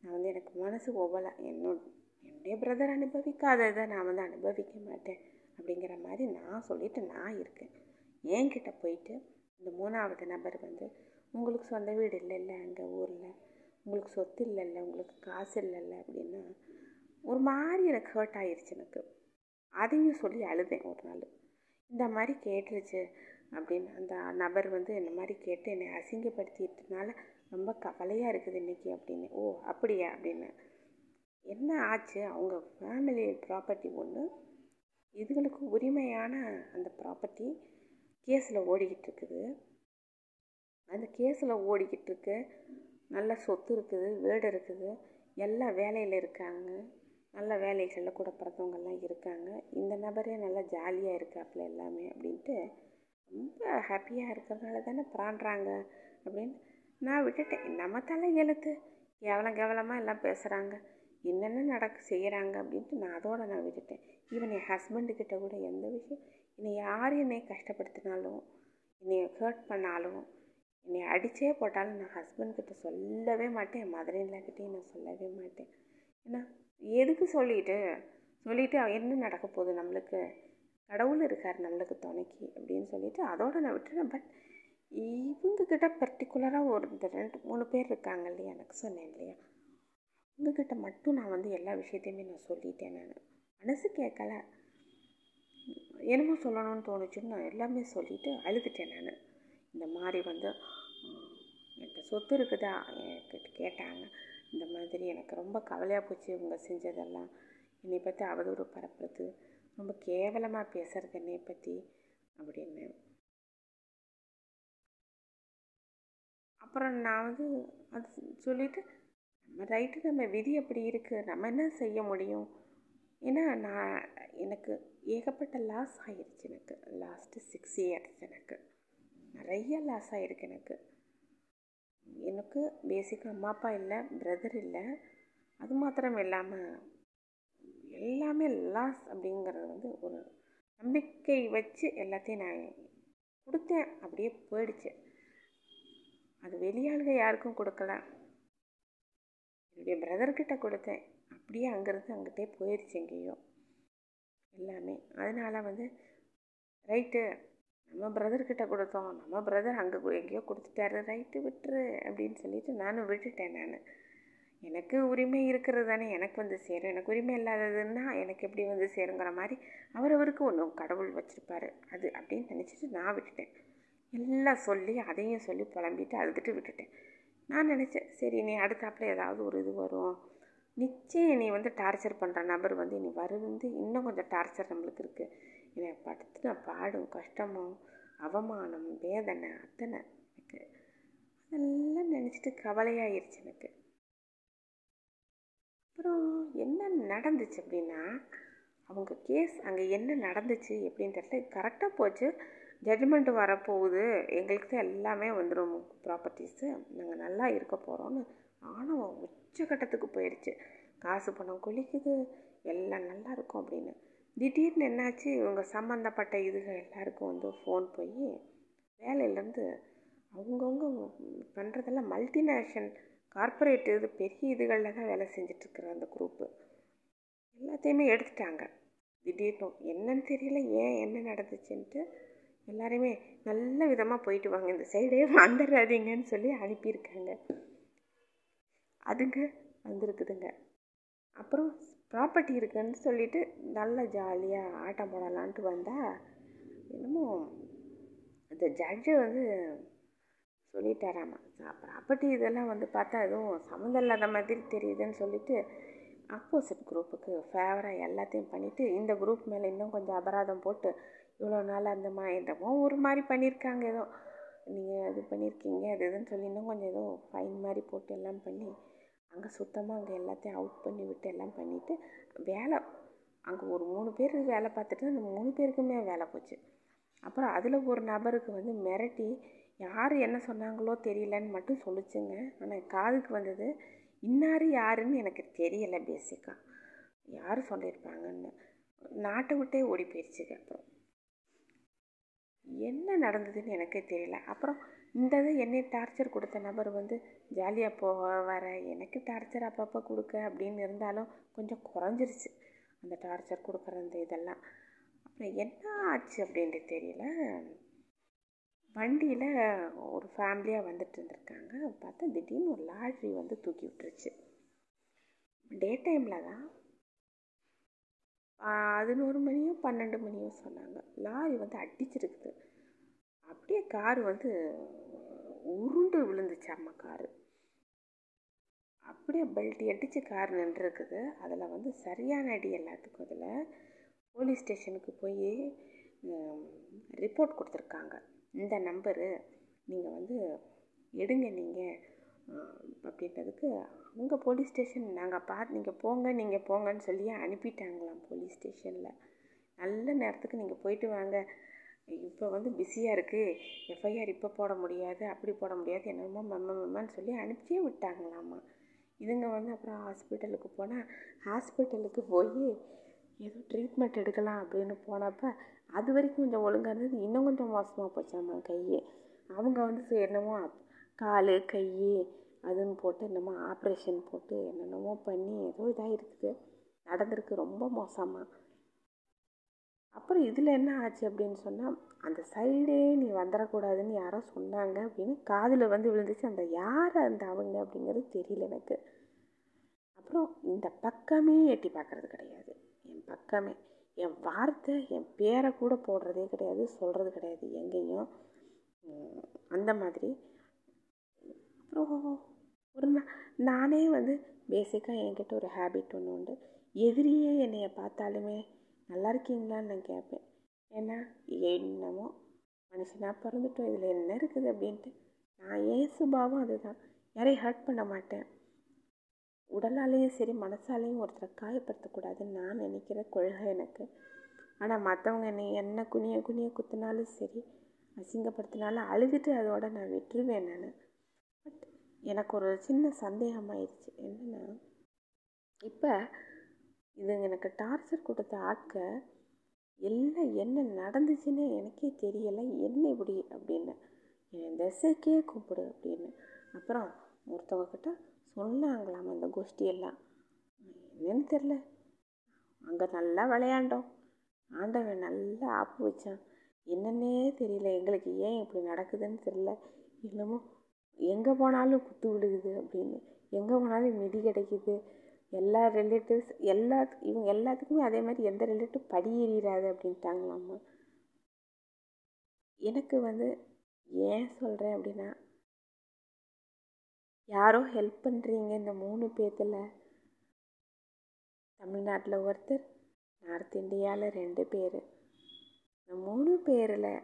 நான் வந்து எனக்கு மனசு ஒவ்வொல என்னோட என்னுடைய பிரதர் அனுபவிக்காததை நான் வந்து அனுபவிக்க மாட்டேன். அப்படிங்கிற மாதிரி நான் சொல்லிவிட்டு நான் இருக்கேன். என்கிட்ட போயிட்டு இந்த மூணாவது நபர் வந்து உங்களுக்கு சொந்த வீடு இல்லைல்ல அங்கே ஊரில். உங்களுக்கு சொத்து இல்லைல்ல உங்களுக்கு காசு இல்லைல்ல அப்படின்னா ஒரு மாதிரி எனக்கு ஹர்ட் ஆயிடுச்சு எனக்கு. அதையும் சொல்லி அழுதேன் ஒரு நாள். இந்த மாதிரி கேட்டுருச்சு அப்படின்னு அந்த நபர் வந்து இந்த மாதிரி கேட்டு என்னை அசிங்கப்படுத்திட்டனால ரொம்ப கவலையாக இருக்குது இன்றைக்கி அப்படின்னு. ஓ அப்படியா அப்படின்னு. என்ன ஆச்சு? அவங்க ஃபேமிலி ப்ராப்பர்ட்டி ஒன்று இதுகளுக்கு உரிமையான அந்த ப்ராப்பர்ட்டி கேஸில் ஓடிக்கிட்டு இருக்குது. அந்த கேஸில் ஓடிக்கிட்டு இருக்கு நல்ல சொத்து இருக்குது வீடு இருக்குது. எல்லா வேலையில் இருக்காங்க. நல்ல வேலைகளில் கூட பிறந்தவங்கெல்லாம் இருக்காங்க. இந்த நபரே நல்லா ஜாலியாக இருக்காப்புல எல்லாமே அப்படின்ட்டு ரொம்ப ஹாப்பியாக இருக்கிறதுனால தானே பிராண்டுறாங்க அப்படின்னு நான் விட்டுட்டேன். நம்ம தலை எழுத்து. கேவலம் கேவலமாக எல்லாம் பேசுகிறாங்க என்னென்ன நடக்க செய்கிறாங்க அப்படின்ட்டு நான் அதோட நான் விட்டுட்டேன். ஈவன் என் ஹஸ்பண்டுக்கிட்ட கூட எந்த விஷயம் என்னை யார் என்னை கஷ்டப்படுத்தினாலும் என்னை ஹர்ட் பண்ணாலும் என்னை அடித்தே போட்டாலும் நான் ஹஸ்பண்ட்கிட்ட சொல்லவே மாட்டேன் என் மதர் நான் சொல்லவே மாட்டேன். ஏன்னா எதுக்கு சொல்லிட்டு? சொல்லிவிட்டு என்ன நடக்க போகுது நம்மளுக்கு? கடவுள் இருக்கார் நம்மளுக்கு துணைக்கி அப்படின்னு சொல்லிட்டு அதோடு நான் விட்டுறேன் பட் இவங்கக்கிட்ட பர்டிகுலராக ஒரு இந்த ரெண்டு மூணு பேர் இருக்காங்க இல்லையா? எனக்கு சொன்னேன் இல்லையா? உங்ககிட்ட மட்டும் நான் வந்து எல்லா விஷயத்தையுமே நான் சொல்லிட்டேன் நான். மனசு கேட்கல. என்னமோ சொல்லணும்னு தோணுச்சுன்னு நான் எல்லாமே சொல்லிவிட்டு அழுதுட்டேன் நான். இந்த மாதிரி வந்து சொத்து இருக்குதா? என்கிட்ட கேட்டாங்க. இந்த மாதிரி எனக்கு ரொம்ப கவலையாக போச்சு இவங்க செஞ்சதெல்லாம். என்னை பற்றி அவதூறு பரப்புறது. ரொம்ப கேவலமாக பேசுறது என்னை பற்றி அப்படின்னு. அப்புறம் நான் வந்து அது சொல்லிவிட்டு நம்ம ரைட்டு நம்ம விதி அப்படி இருக்குது நம்ம என்ன செய்ய முடியும்? ஏன்னா நான் எனக்கு ஏகப்பட்ட லாஸ் ஆகிடுச்சு எனக்கு. லாஸ்ட்டு சிக்ஸ் இயர்ஸ் எனக்கு. நிறைய லாஸ் ஆகிருக்கு எனக்கு. எனக்கு பேசிக்காக அம்மா அப்பா இல்லை பிரதர் இல்லை. அது மாத்திரம் இல்லாமல் எல்லாமே லாஸ் அப்படிங்கிறது வந்து ஒரு நம்பிக்கை வச்சு எல்லாத்தையும் நான் கொடுத்தேன். அப்படியே போயிடுச்சு. அது வெளியாளுக யாருக்கும் கொடுக்கல. என்னுடைய பிரதர்கிட்ட கொடுத்தேன். அப்படியே அங்கேருந்து அங்கிட்டே போயிடுச்சு எங்கேயோ. எல்லாமே. அதனால் வந்து ரைட்டு நம்ம பிரதர்கிட்ட கொடுத்தோம். நம்ம பிரதர் அங்கே எங்கேயோ கொடுத்துட்டாரு. ரைட்டு விட்டுரு அப்படின்னு சொல்லிட்டு நானும் விட்டுட்டேன் நான். எனக்கு உரிமை இருக்கிறது தானே. எனக்கு வந்து சேரும். எனக்கு உரிமை இல்லாததுன்னா எனக்கு எப்படி வந்து சேருங்கிற மாதிரி அவரவருக்கு ஒன்று கடவுள் வச்சுருப்பாரு. அது அப்படின்னு நினச்சிட்டு நான் விட்டுட்டேன். எல்லாம் சொல்லி அதையும் சொல்லி புலம்பிட்டு அழுதுட்டு விட்டுட்டேன். நான் நினச்சேன் சரி நீ அடுத்தாப்புல ஏதாவது ஒரு இது வரும். நிச்சயம் நீ வந்து டார்ச்சர் பண்ணுற நபர் வந்து நீ வந்து இன்னும் கொஞ்சம் டார்ச்சர் நம்மளுக்கு இருக்குது என்னை படுத்துன பாடும். கஷ்டமும் அவமானம் வேதனை அத்தனை எனக்கு. அதெல்லாம் நினச்சிட்டு கவலையாயிருச்சு எனக்கு. அப்புறம் என்ன நடந்துச்சு அப்படின்னா அவங்க கேஸ் அங்கே என்ன நடந்துச்சு எப்படின்னு தெரியல. கரெக்டாக போச்சு. ஜட்ஜ்மெண்ட் வரப்போகுது. எங்களுக்கு தான் எல்லாமே வந்துடும் ப்ராப்பர்ட்டிஸு நாங்கள் நல்லா இருக்க போகிறோன்னு ஆணவம் உச்சக்கட்டத்துக்கு போயிடுச்சு காசு பணம் குளிக்குது. எல்லாம் நல்லா இருக்கும் அப்படின்னு. திடீர்னு என்னாச்சு? இவங்க சம்மந்தப்பட்ட இதுகள் எல்லாருக்கும் வந்து ஃபோன் போய் வேலையிலேருந்து அவங்கவுங்க பண்ணுறதெல்லாம் மல்டிநேஷனல் கார்ப்பரேட் இது பெரிய இதுகளில் தான் வேலை செஞ்சிட்ருக்குற அந்த குரூப்பு எல்லாத்தையுமே எடுத்துட்டாங்க. திடீர்னு என்னன்னு தெரியல ஏன் என்ன நடந்துச்சுன்ட்டு எல்லாருமே நல்ல விதமாக போயிட்டு வாங்க இந்த சைடே வந்துடாதீங்கன்னு சொல்லி அனுப்பியிருக்காங்க. அதுங்க வந்திருக்குதுங்க. அப்புறம் ப்ராப்பர்ட்டி இருக்குன்னு சொல்லிட்டு நல்லா ஜாலியாக ஆட்டம் போடலான்ட்டு வந்தால் என்னமோ அந்த ஜட்ஜு வந்து சொல்லிட்டாராமா. ப்ராப்பர்ட்டி இதெல்லாம் வந்து பார்த்தா எதுவும் சம்மந்தம் இல்லாத மாதிரி தெரியுதுன்னு சொல்லிட்டு ஆப்போசிட் குரூப்புக்கு ஃபேவராக எல்லாத்தையும் பண்ணிவிட்டு இந்த குரூப் மேலே இன்னும் கொஞ்சம் அபராதம் போட்டு இவ்வளோ நாள் அந்த மா என்னமோ ஒரு மாதிரி பண்ணியிருக்காங்க ஏதோ. நீங்கள் இது பண்ணியிருக்கீங்க அது இதுன்னு சொல்லி இன்னும் கொஞ்சம் ஏதோ ஃபைன் மாதிரி போட்டு எல்லாம் பண்ணி அங்கே சுத்தமாக அங்கே எல்லாத்தையும் அவுட் பண்ணி விட்டு எல்லாம் பண்ணிவிட்டு வேலை அங்கே ஒரு மூணு பேர் வேலை பார்த்துட்டு அந்த மூணு பேருக்குமே வேலை போச்சு. அப்புறம் அதில் ஒரு நபருக்கு வந்து மிரட்டி யார் என்ன சொன்னாங்களோ தெரியலன்னு மட்டும் சொல்லிச்சுங்க. ஆனால் காதுக்கு வந்தது இன்னார் யாருன்னு எனக்கு தெரியலை பேசிக்காக யார் சொல்லியிருப்பாங்கன்னு. நாட்டை விட்டே ஓடி போயிடுச்சுங்க அப்புறம். என்ன நடந்ததுன்னு எனக்கே தெரியல. அப்புறம் இந்த இது என்னை டார்ச்சர் கொடுத்த நபர் வந்து ஜாலியாக போக வர. எனக்கு டார்ச்சர் அப்பப்போ கொடுக்க அப்படின்னு இருந்தாலும் கொஞ்சம் குறைஞ்சிருச்சு. அந்த டார்ச்சர் கொடுக்குற அந்த இதெல்லாம். அப்புறம் என்ன ஆச்சு அப்படின்ட்டு தெரியல. வண்டியில் ஒரு ஃபேமிலியாக வந்துட்டு இருந்திருக்காங்க. பார்த்தா திடீர்னு ஒரு லாட்ரி வந்து தூக்கி விட்டுருச்சு. டே டைமில் தான் பதினோரு மணியோ பன்னெண்டு மணியோ சொன்னாங்க. லாரி வந்து அடிச்சிருக்குது. அப்படியே கார் வந்து உருண்டு விழுந்துச்சு அம்மா காரு. அப்படியே பெல்ட் அடித்து கார் நின்றுருக்குது. அதில் வந்து சரியான அடி எல்லாத்துக்கும் அதில் போலீஸ் ஸ்டேஷனுக்கு போய் ரிப்போர்ட் கொடுத்துருக்காங்க. இந்த நம்பரு நீங்கள் வந்து எடுங்க நீங்கள் அப்படின்றதுக்கு அவங்க போலீஸ் ஸ்டேஷன் நாங்கள் பார்த்து நீங்கள் போங்க நீங்கள் போங்கன்னு சொல்லி அனுப்பிட்டாங்களாம் போலீஸ் ஸ்டேஷனில். நல்ல நேரத்துக்கு நீங்கள் போயிட்டு வாங்க. இப்போ வந்து பிஸியாக இருக்குது எஃப்ஐஆர் இப்போ போட முடியாது அப்படி போட முடியாது என்னமோ மெம்ம மெம்மன்னு சொல்லி அனுப்பிச்சே விட்டாங்களாம்மா இதுங்க வந்து அப்புறம் ஹாஸ்பிட்டலுக்கு போனால் ஹாஸ்பிட்டலுக்கு போய் ஏதோ ட்ரீட்மெண்ட் எடுக்கலாம் அப்படின்னு போனப்போ அது வரைக்கும் கொஞ்சம் ஒழுங்காக இருந்தது. இன்னும் கொஞ்சம் மோசமாக போச்சாம்மா கை அவங்க வந்து என்னமோ கால் கை அதுன்னு போட்டு என்னமோ ஆப்ரேஷன் போட்டு என்னென்னமோ பண்ணி ஏதோ இதாக இருக்குது நடந்திருக்கு ரொம்ப மோசமாக அப்புறம் இதில் என்ன ஆச்சு அப்படின்னு சொன்னால் அந்த சைடே நீ வந்துடக்கூடாதுன்னு யாரோ சொன்னாங்க அப்படின்னு காதில் வந்து விழுந்துச்சு. அந்த யார் அந்த அவங்க அப்படிங்கிறது தெரியல எனக்கு. அப்புறம் இந்த பக்கமே எட்டி பார்க்குறது கிடையாது. என் பக்கமே. என் வார்த்தை என் பேரை கூட போடுறதே கிடையாது சொல்கிறது கிடையாது எங்கேயும். அந்த மாதிரி. அப்புறம் ஒரு நானே வந்து பேசிக்காக என்கிட்ட ஒரு ஹேபிட் ஒன்று உண்டு. எதிரியே என்னைய பார்த்தாலுமே நல்லா இருக்கீங்களான்னு நான் கேட்பேன். ஏன்னா என்னமோ மனுஷனாக பிறந்துட்டோம் இதில் என்ன இருக்குது அப்படின்ட்டு. நான் ஏன் சுபாவம் அதுதான். யாரையும் ஹர்ட் பண்ண மாட்டேன். உடலாலேயும் சரி மனசாலேயும் ஒருத்தரை காயப்படுத்தக்கூடாதுன்னு நான் நினைக்கிற கொள்கை எனக்கு. ஆனால் மற்றவங்க என்னை என்ன குனிய குனிய குத்தினாலும் சரி அசிங்கப்படுத்தினாலும் அழுதுட்டு அதோட நான் விட்டுருவேன் நான். பட் எனக்கு ஒரு சின்ன சந்தேகமாயிடுச்சு என்னென்னா இப்போ இது எனக்கு டார்ச்சர் கொடுத்த ஆட்கள் எல்லாம் என்ன நடந்துச்சுன்னு எனக்கே தெரியலை என்ன இப்படி? அப்படின்னு. என் திசைக்கே கூப்பிடு அப்படின்னு. அப்புறம் ஒருத்தவங்க கிட்ட சொன்னாங்களாம் அந்த கோஷ்டியெல்லாம். என்னன்னு தெரில. அங்கே நல்லா விளையாண்டோம். ஆண்டவன் நல்லா ஆப்பு வச்சான். என்னன்னே தெரியல எங்களுக்கு ஏன் இப்படி நடக்குதுன்னு தெரில. இன்னமும் எங்கே போனாலும் குத்து விழுகுது அப்படின்னு. எங்கே போனாலும் மிதி கிடைக்குது. எல்லா ரிலேட்டிவ்ஸ் எல்லா இவங்க எல்லாத்துக்குமே அதே மாதிரி எந்த ரிலேட்டிவ் படி அப்படின்ட்டாங்களாம்மா. எனக்கு வந்து ஏன் சொல்கிறேன் அப்படின்னா யாரோ ஹெல்ப் பண்ணுறீங்க இந்த மூணு பேர்த்தில் தமிழ்நாட்டில் ஒருத்தர் நார்த் இந்தியாவில் ரெண்டு பேர். இந்த மூணு பேரில்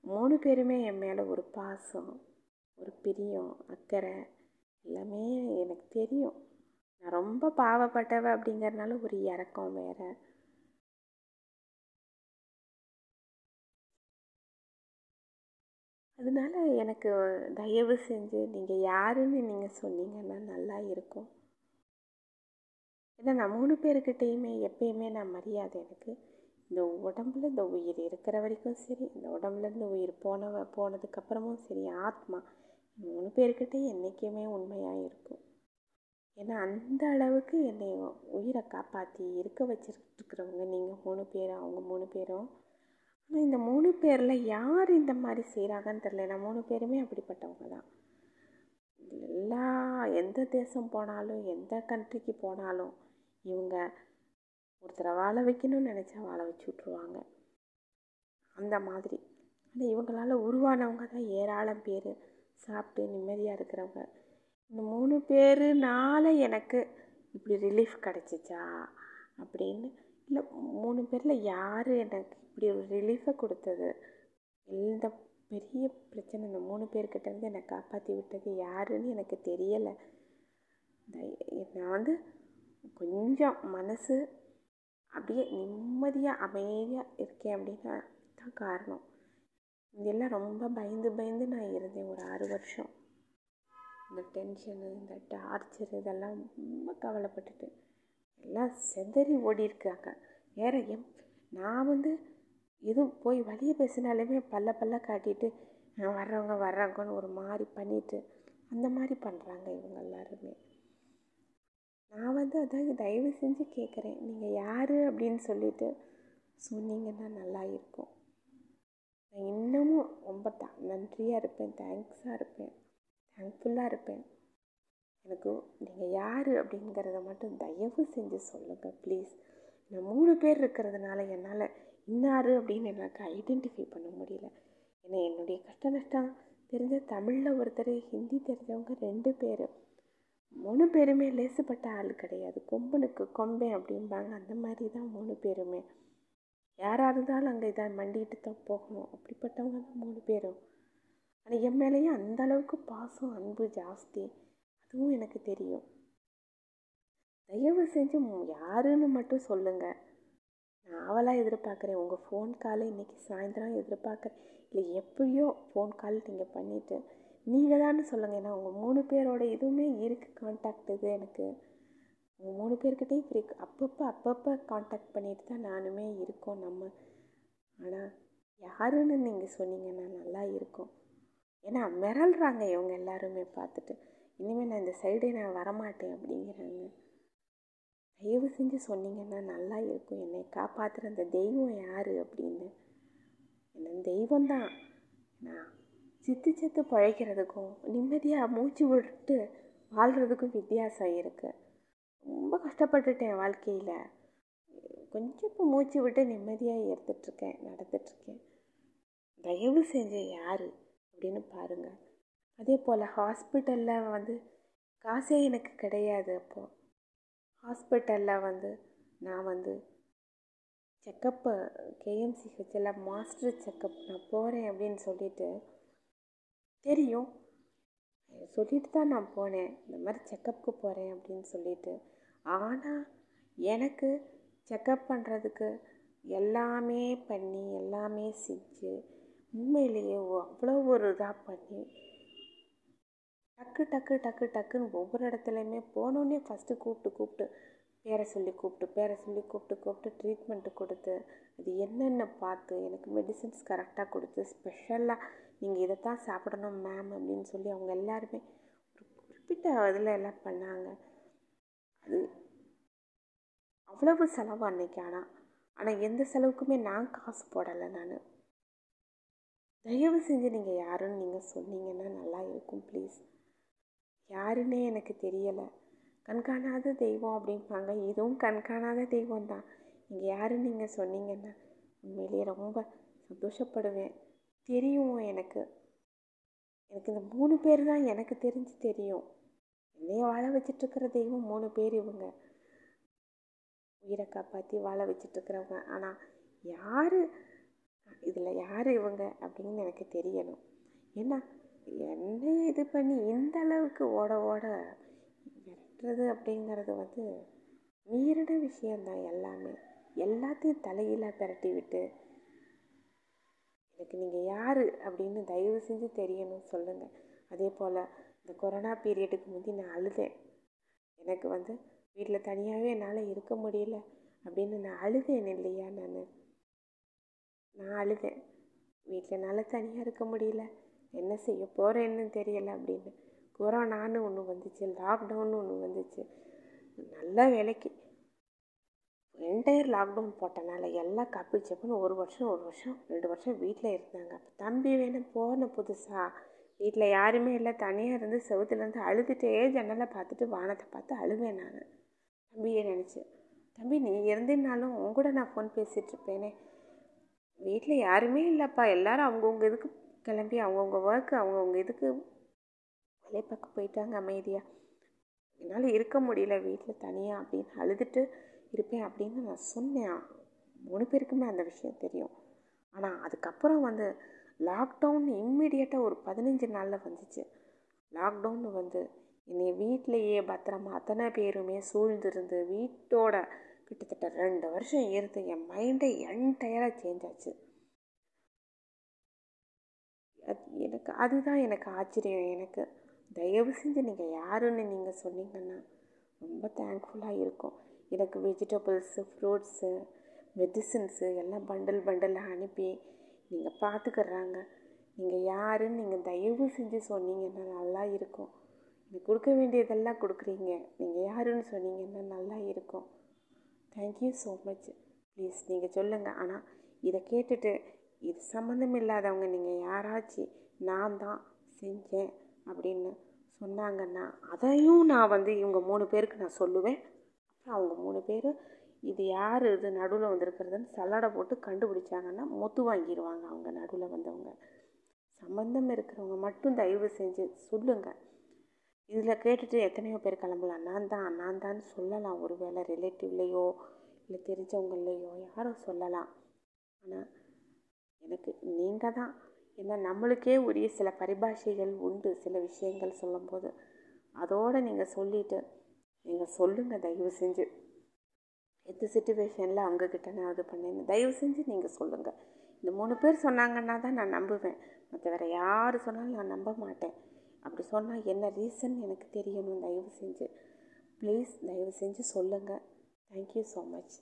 மூணு பேருமே என் மேலே ஒரு பாசம் ஒரு பிரியம் அக்கறை எல்லாமே எனக்கு தெரியும். நான் ரொம்ப பாவப்பட்டவ அப்படிங்கிறனால ஒரு இறக்கம் வேறு. அதனால எனக்கு தயவு செஞ்சு நீங்கள் யாருன்னு நீங்கள் சொன்னீங்கன்னா நல்லா இருக்கும். ஏன்னா நான் மூணு பேருக்கிட்டேயுமே எப்பயுமே நான் மரியாதை எனக்கு. இந்த உடம்புல இந்த உயிர் இருக்கிற வரைக்கும் சரி இந்த உடம்புல இந்த உயிர் போனவ போனதுக்கப்புறமும் சரி ஆத்மா மூணு பேர்கிட்ட என்றைக்குமே உண்மையாக இருக்கும். ஏன்னா அந்த அளவுக்கு என்னை உயிரை காப்பாற்றி இருக்க வச்சிருக்கிறவங்க நீங்கள் மூணு பேரும் அவங்க மூணு பேரும். ஆனால் இந்த மூணு பேரில் யார் இந்த மாதிரி செய்கிறாங்கன்னு தெரில நான் மூணு பேருமே அப்படிப்பட்டவங்க தான். எல்லா எந்த தேசம் போனாலும் எந்த கண்ட்ரிக்கு போனாலும் இவங்க ஒருத்தரை வாழ வைக்கணும்னு நினச்சா வாழ வச்சு விட்ருவாங்க அந்த மாதிரி. ஆனால் இவங்களால் உருவானவங்க தான் ஏராளம் பேர். சாப்பிட்டு நிம்மதியாக இருக்கிறவங்க. இந்த மூணு பேருனால எனக்கு இப்படி ரிலீஃப் கிடச்சிச்சா அப்படின்னு. இல்லை மூணு பேரில் யார் எனக்கு இப்படி ஒரு ரிலீஃபை கொடுத்தது? எந்த பெரிய பிரச்சனை இந்த மூணு பேர்கிட்டேருந்து என்னை காப்பாற்றி விட்டது யாருன்னு எனக்கு தெரியலை. நான் வந்து கொஞ்சம் மனசு அப்படியே நிம்மதியாக அமைதியாக இருக்கேன் அப்படின்னா தான் காரணம். இதெல்லாம் ரொம்ப பயந்து பயந்து நான் இருந்தேன் ஒரு ஆறு வருஷம். இந்த டென்ஷனு இந்த டார்ச்சர் இதெல்லாம் ரொம்ப கவலைப்பட்டுட்டு எல்லாம் செதறி ஓடி இருக்காங்க வேற எம் நான் வந்து எதுவும் போய் வழியை பேசினாலுமே பல்ல பல்ல காட்டிட்டு வர்றவங்க வர்றாங்கன்னு ஒரு மாதிரி பண்ணிட்டு அந்த மாதிரி பண்ணுறாங்க இவங்க எல்லாருமே. நான் வந்து அதான் தயவு செஞ்சு கேட்குறேன் நீங்கள் யார் அப்படின்னு சொல்லிட்டு சொன்னீங்கன்னா நல்லா இருக்கும். நான் இன்னமும் ரொம்ப த நன்றியாக இருப்பேன். தேங்க்ஸாக இருப்பேன். தேங்க்ஃபுல்லாக இருப்பேன். எனக்கு நீங்கள் யார் அப்படிங்கிறத மட்டும் தயவு செஞ்சு சொல்லுங்கள் ப்ளீஸ் நான் மூணு பேர் இருக்கிறதுனால என்னால் இன்னார் அப்படின்னு எனக்கு ஐடென்டிஃபை பண்ண முடியல. ஏன்னா என்னுடைய கஷ்ட நஷ்டம் தெரிஞ்ச தமிழில் ஒருத்தர் ஹிந்தி தெரிஞ்சவங்க ரெண்டு பேர். மூணு பேருமே லேசுப்பட்ட ஆள் கிடையாது. கொம்பனுக்கு கொம்பேன் அப்படிம்பாங்க. அந்த மாதிரி தான் மூணு பேருமே. யாராக இருந்தாலும் அங்கே இதை மண்டிட்டு தான் போகணும். அப்படிப்பட்டவங்க தான் மூணு பேரும். ஆனால் என் மேலேயும் அந்த அளவுக்கு பாசம் அன்பு ஜாஸ்தி. அதுவும் எனக்கு தெரியும். தயவு செஞ்சு யாருன்னு மட்டும் சொல்லுங்கள் நாவலாக எதிர்பார்க்குறேன். உங்கள் ஃபோன் காலை இன்றைக்கி சாயந்தரம் எதிர்பார்க்குறேன். இல்லை எப்படியோ ஃபோன் கால் நீங்கள் பண்ணிவிட்டு நீங்கள் தானே சொல்லுங்கள் ஏன்னா உங்கள் மூணு பேரோட இதுவுமே இருக்குது கான்டாக்ட் இது எனக்கு. உங்கள் மூணு பேர்கிட்டையும் ஃப்ரீ அப்பப்போ அப்பப்போ காண்டாக்ட் பண்ணிட்டு தான் நானுமே இருக்கோம் நம்ம. ஆனால் யாருன்னு நீங்கள் சொன்னீங்கன்னா நல்லா இருக்கும். ஏன்னா மிரள்றாங்க இவங்க எல்லாருமே பார்த்துட்டு. இனிமேல் நான் இந்த சைடே நான் வரமாட்டேன் அப்படிங்கிறாங்க. தயவு செஞ்சு சொன்னீங்கன்னா நல்லா இருக்கும். என்னை காப்பாற்றுற அந்த தெய்வம் யார் அப்படின்னு. என்ன தெய்வம் தான் நான் சித்து சித்து பழைக்கிறதுக்கும் நிம்மதியாக மூச்சு விட்டு வாழ்கிறதுக்கும் வித்தியாசம் இருக்குது ரொம்ப கஷ்டப்பட்டுட்டேன் வாழ்க்கையில். கொஞ்சம் இப்போ மூச்சு விட்டு நிம்மதியாக எடுத்துட்ருக்கேன் நடந்துட்டுருக்கேன். தயவு செஞ்சு யார் அப்படின்னு பாருங்கள் அதே போல் ஹாஸ்பிட்டலில் வந்து காசே எனக்கு கிடையாது அப்போது ஹாஸ்பிட்டலில் வந்து நான் வந்து செக்கப்பு கேஎம்சிஹெச்சில் மாஸ்டர் செக்கப் நான் போகிறேன் அப்படின்னு சொல்லிட்டு தெரியும். சொல்லிட்டு தான் நான் போனேன். இந்த மாதிரி செக்கப்புக்கு போகிறேன் அப்படின்னு சொல்லிட்டு. ஆனால் எனக்கு செக்கப் பண்ணுறதுக்கு எல்லாமே பண்ணி எல்லாமே செஞ்சு உண்மையிலேயே அவ்வளோ ஒரு இதாக பண்ணி. டக்கு டக்கு டக்கு டக்குன்னு ஒவ்வொரு இடத்துலையுமே போனோடனே ஃபஸ்ட்டு கூப்பிட்டு கூப்பிட்டு பேரை சொல்லி கூப்பிட்டு பேரை சொல்லி கூப்பிட்டு கூப்பிட்டு ட்ரீட்மெண்ட்டு கொடுத்து அது என்னென்ன பார்த்து எனக்கு மெடிசின்ஸ் கரெக்டாக கொடுத்து ஸ்பெஷலாக நீங்கள் இதை தான் சாப்பிடணும் மேம் அப்படின்னு சொல்லி அவங்க எல்லாருமே ஒரு குறிப்பிட்ட இதில் எல்லாம் பண்ணாங்க. அது அவ்வளவு செலவு அன்னைக்கு ஆனால் ஆனால் எந்த செலவுக்குமே நான் காசு போடலை நான். தயவு செஞ்சு நீங்கள் யாருன்னு நீங்கள் சொன்னீங்கன்னா நல்லா இருக்கும் ப்ளீஸ் யாருன்னே எனக்கு தெரியலை. கண்காணாத தெய்வம் அப்படிம்பாங்க. இதுவும் கண்காணாத தெய்வம் தான் நீங்கள் யாருன்னு நீங்கள் சொன்னீங்கன்னா உண்மையிலேயே ரொம்ப சந்தோஷப்படுவேன். தெரியும் எனக்கு. எனக்கு இந்த மூணு பேர் தான் எனக்கு தெரிஞ்சு தெரியும். என்னைய வாழ வச்சிட்ருக்கிற தெய்வம் மூணு பேர் இவங்க. உயிரை காப்பாற்றி வாழ வச்சிட்ருக்கிறவங்க ஆனால் யார் இதில் யார் இவங்க அப்படின்னு எனக்கு தெரியணும். ஏன்னா என்ன இது பண்ணி இந்த அளவுக்கு ஓட ஓட விரட்டுறது அப்படிங்கிறது வந்து மீறின விஷயந்தான் எல்லாமே. எல்லாத்தையும் தலையில் பிரட்டி விட்டு எனக்கு நீங்கள் யார் அப்படின்னு தயவு செஞ்சு தெரியணும் சொல்லுங்கள் அதே போல் இந்த கொரோனா பீரியடுக்கு முந்தி நான் அழுதேன். எனக்கு வந்து வீட்டில் தனியாகவே என்னால் இருக்க முடியல அப்படின்னு நான் அழுதேன் இல்லையா நான்? நான் அழுதேன். வீட்டில் என்னால் தனியாக இருக்க முடியல. என்ன செய்ய போகிறேன்னு தெரியலை அப்படின்னு. கொரோனான்னு ஒன்று வந்துச்சு. லாக்டவுன்னு ஒன்று வந்துச்சு. நல்ல வேலைக்கு. என்டையர் லாக்டவுன் போட்டனால எல்லாம் கப்பு செப்புன்னு ஒரு வருஷம் ஒரு வருஷம் ரெண்டு வருஷம் வீட்டில் இருந்தாங்க. அப்போ தம்பி வேணும் போன புதுசாக வீட்டில் யாருமே இல்லை. தனியாக இருந்து செவத்துலேருந்து அழுதுகிட்டே ஜன்னலை பார்த்துட்டு வானத்தை பார்த்து அழுவேன் நான். தம்பியை நினச்சி. தம்பி நீ இருந்தினாலும் உன் கூட நான் ஃபோன் பேசிகிட்ருப்பேனே வீட்டில் யாருமே இல்லைப்பா. எல்லோரும் அவங்கவுங்க இதுக்கு கிளம்பி அவங்கவுங்க ஒர்க்கு அவங்கவுங்க இதுக்கு வேலை பார்க்க போயிட்டாங்க அமைதியாக என்னால் இருக்க முடியல வீட்டில் தனியாக அப்படின்னு அழுதுட்டு இருப்பேன் அப்படின்னு நான் சொன்னேன். மூணு பேருக்குமே அந்த விஷயம் தெரியும். ஆனால் அதுக்கப்புறம் வந்து லாக்டவுன் இம்மிடியட்டாக ஒரு பதினஞ்சு நாளில் வந்துச்சு. லாக்டவுன் வந்து என்னை வீட்டிலையே பத்திரமா அத்தனை பேருமே சூழ்ந்திருந்து வீட்டோட கிட்டத்தட்ட ரெண்டு வருஷம் இருந்து என் மைண்டை என்டையராக சேஞ்ச் ஆச்சு. அது எனக்கு அதுதான் எனக்கு ஆச்சரியம் எனக்கு. தயவு செஞ்சு நீங்கள் யாருன்னு நீங்கள் சொன்னீங்கன்னா ரொம்ப தேங்க்ஃபுல்லாக இருக்கும். எனக்கு வெஜிடபிள்ஸு ஃப்ரூட்ஸு மெடிசின்ஸு எல்லாம் பண்டில் பண்டிலாக அனுப்பி நீங்கள் பார்த்துக்கிறாங்க நீங்கள் யாருன்னு நீங்கள் தயவு செஞ்சு சொன்னீங்கன்னா நல்லா இருக்கும். நீங்கள் கொடுக்க வேண்டியதெல்லாம் கொடுக்குறீங்க. நீங்கள் யாருன்னு சொன்னீங்கன்னா நல்லா இருக்கும். தேங்க்யூ ஸோ மச் ப்ளீஸ் நீங்கள் சொல்லுங்கள் ஆனால் இதை கேட்டுட்டு இது சம்மந்தம் இல்லாதவங்க நீங்கள் யாராச்சும் நான் தான் செஞ்சேன் அப்படின்னு சொன்னாங்கன்னா அதையும் நான் வந்து இவங்க மூணு பேருக்கு நான் சொல்லுவேன். அப்புறம் அவங்க மூணு பேர் இது யார் இது நடுவில் வந்திருக்கிறதுன்னு சல்லடை போட்டு கண்டுபிடிச்சாங்கன்னா மொத்து வாங்கிடுவாங்க அவங்க நடுவில் வந்தவங்க. சம்மந்தம் இருக்கிறவங்க மட்டும் தயவு செஞ்சு சொல்லுங்கள் இதில் கேட்டுட்டு எத்தனையோ பேர் கிளம்பலாம். நான் தான் நான் தான் சொல்லலாம். ஒரு வேளை ரிலேட்டிவ்லேயோ இல்லை தெரிஞ்சவங்களையோ யாரோ சொல்லலாம். ஆனால் எனக்கு நீங்கள் தான். ஏன்னா நம்மளுக்கே உரிய சில பரிபாஷைகள் உண்டு. சில விஷயங்கள் சொல்லும்போது. அதோடு நீங்கள் சொல்லிவிட்டு நீங்கள் சொல்லுங்கள் தயவு செஞ்சு. எந்த சுச்சுவேஷனில் அவங்கக்கிட்ட நான் இது பண்ணேன் தயவு செஞ்சு நீங்கள் சொல்லுங்கள் இந்த மூணு பேர் சொன்னாங்கன்னா தான் நான் நம்புவேன். மற்ற வேறு யார் சொன்னாலும் நான் நம்ப மாட்டேன். அப்படி சொன்னால் என்ன ரீசன் எனக்கு தெரியணும். தயவு செஞ்சு ப்ளீஸ் தயவு செஞ்சு சொல்லுங்கள் தேங்க்யூ ஸோ மச்